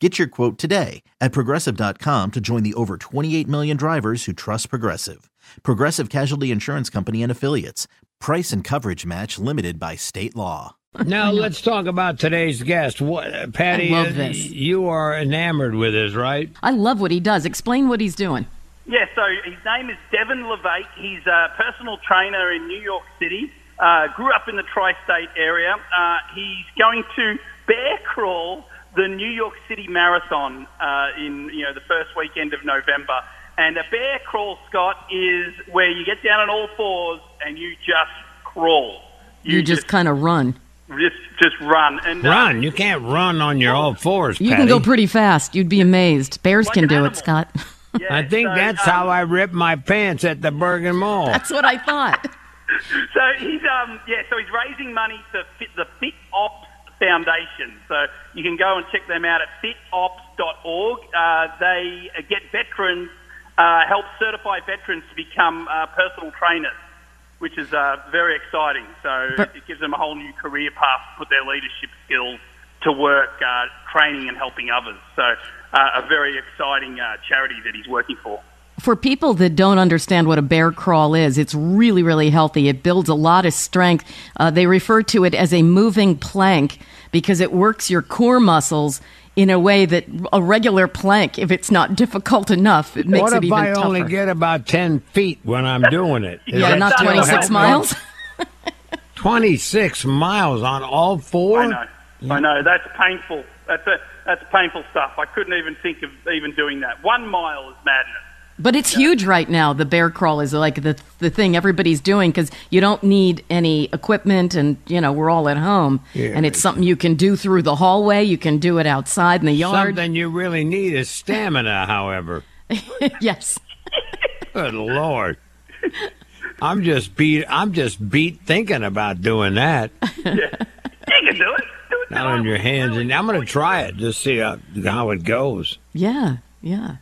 Get your quote today at progressive.com to join the over 28 million drivers who trust Progressive. Progressive Casualty Insurance Company and Affiliates. Price and coverage match limited by state law. Now let's talk about today's guest. What, Patty? I love uh, this. You are enamored with this, right? I love what he does. Explain what he's doing. Yeah, so his name is Devon Levesque. He's a personal trainer in New York City. Uh, grew up in the tri-state area. Uh, he's going to bear crawl the New York City Marathon uh, in you know the first weekend of November. And a bear crawl, Scott, is where you get down on all fours and you just crawl. You, just, kind of run. just just run and uh, Run. You can't run on your all fours, You Patty. can go pretty fast. You'd be amazed. Bears Like can do animal. it, Scott. yeah, I think so, that's um, how I ripped my pants at the Bergen Mall. That's what I thought. So he's um yeah, so he's raising money to fit the Fit Ops Foundation. So you can go and check them out at fitops.org. Uh, they uh, get veterans, uh, help certify veterans to become uh, personal trainers, which is uh, very exciting. So But- it gives them a whole new career path to put their leadership skills to work, uh, training and helping others. So uh, a very exciting uh, charity that he's working for. For people that don't understand what a bear crawl is, it's really, really healthy. It builds a lot of strength. Uh, they refer to it as a moving plank because it works your core muscles in a way that a regular plank, if it's not difficult enough, it makes what it if even I tougher. only get about 10 feet when I'm doing it? Is yeah, not 26 miles. 26 miles on all four? I know. I know. That's painful. That's a, that's painful stuff. I couldn't even think of even doing that. One mile is madness. But it's huge right now. The bear crawl is like the the thing everybody's doing because you don't need any equipment, and you know we're all at home, Yeah. and it's something you can do through the hallway. You can do it outside in the yard. Something you really need is stamina, however. yes. Good Lord. I'm just beat. I'm just beat thinking about doing that. Yeah. You can do it. Do it. Not on your hands, and I'm going to try it. Just see how, how it goes. Yeah. Yeah.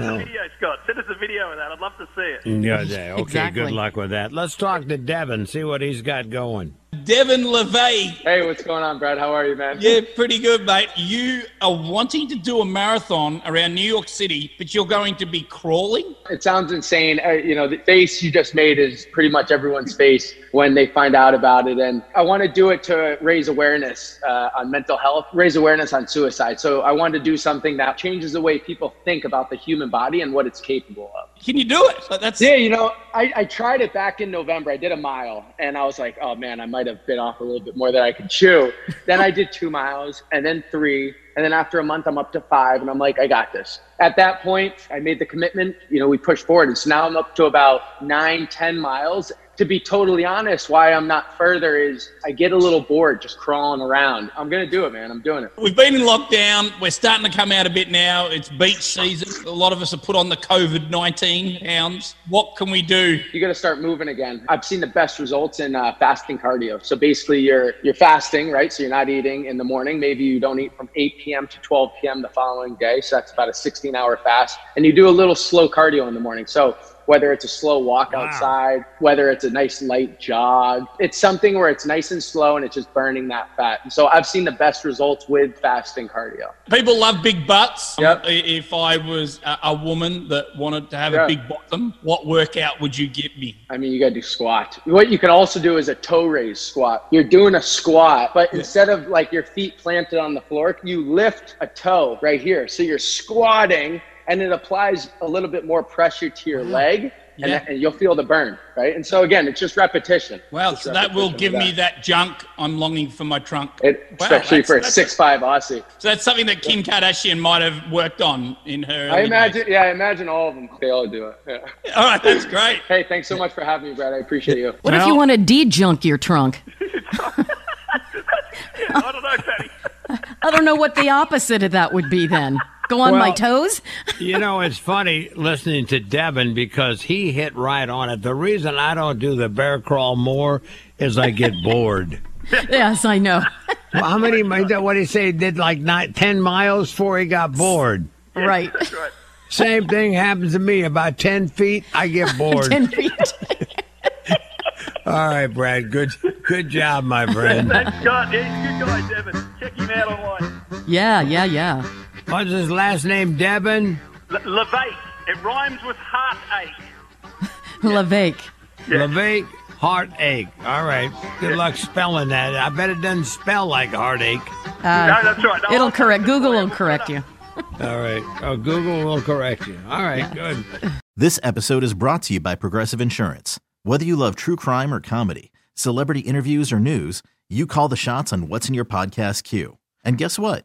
Send us No. a video, Scott. Send us a video of that. I'd love to see it. Yeah, yeah. Okay, Exactly. good luck with that. Let's talk to Devon. See what he's got going. Devon Levesque. Hey, what's going on, Brad? How are you, man? Yeah, pretty good, mate. You are wanting to do a marathon around New York City, but you're going to be crawling? It sounds insane. Uh, you know, the face you just made is pretty much everyone's face when they find out about it. And I want to do it to raise awareness uh, on mental health, raise awareness on suicide. So I wanted to do something that changes the way people think about the human body and what it's capable of. Can you do it? That's Yeah, you know, I, I tried it back in November. I did a mile and I was like, oh man, I might have bit off a little bit more than I could chew. then I did two miles and then three. And then after a month, I'm up to five and I'm like, I got this. At that point, I made the commitment, you know, we pushed forward. And so now I'm up to about nine, 10 miles. To be totally honest, why I'm not further is I get a little bored just crawling around. I'm going to do it, man. I'm doing it. We've been in lockdown. We're starting to come out a bit now. It's beach season. A lot of us have put on the COVID 19 hounds. What can we do? you got to start moving again. I've seen the best results in uh, fasting cardio. So basically, you're you're fasting, right? So you're not eating in the morning. Maybe you don't eat from 8 p.m. to 12 p.m. the following day. So that's about a 16-hour fast, and you do a little slow cardio in the morning. So whether it's a slow walk Wow. outside, whether it's a nice light jog, it's something where it's nice and slow and it's just burning that fat. And so I've seen the best results with fasting cardio. People love big butts. Yep. If I was a, woman that wanted to have Yeah. a big bottom, what workout would you give me? I mean, you got to do squat. What you can also do is a toe raise squat. You're doing a squat, but instead of like your feet planted on the floor, you lift a toe right here. So you're squatting and it applies a little bit more pressure to your leg. and, Yeah. and you'll feel the burn, right? And so again, it's just repetition. Well, Just so that will give of me that junk I'm longing for my trunk. It, Wow, especially for a six five Aussie. So that's something that Kim Kardashian might have worked on in her. I imagine, days. yeah, I imagine all of them. They all do it. Yeah. All right, that's great. Hey, thanks so much for having me, Brad. I appreciate you. What if you want to de-junk your trunk? I don't know, Patty. I don't know what the opposite of that would be then. Go on my toes? You know, it's funny listening to Devon because he hit right on it. The reason I don't do the bear crawl more is I get bored. yes, I know. Well, how many? What did he say? He did like nine, ten miles before he got bored. right. Right. Same thing happens to me. About ten feet, I get bored. 10 feet. All right, Brad. Good, good job, my friend. Thanks, Scott. Yeah, he's a good guy, Devon. Check him out online. Yeah, yeah, yeah. What's his last name? Devon. L- Levake. It rhymes with heartache. Levake. Levake. Heartache. All right. Good luck spelling that. I bet it doesn't spell like heartache. Uh, No, that's right. No, it'll correct. Google will correct you. All right. Oh, Google will correct you. All right. Good. This episode is brought to you by Progressive Insurance. Whether you love true crime or comedy, celebrity interviews or news, you call the shots on what's in your podcast queue. And guess what?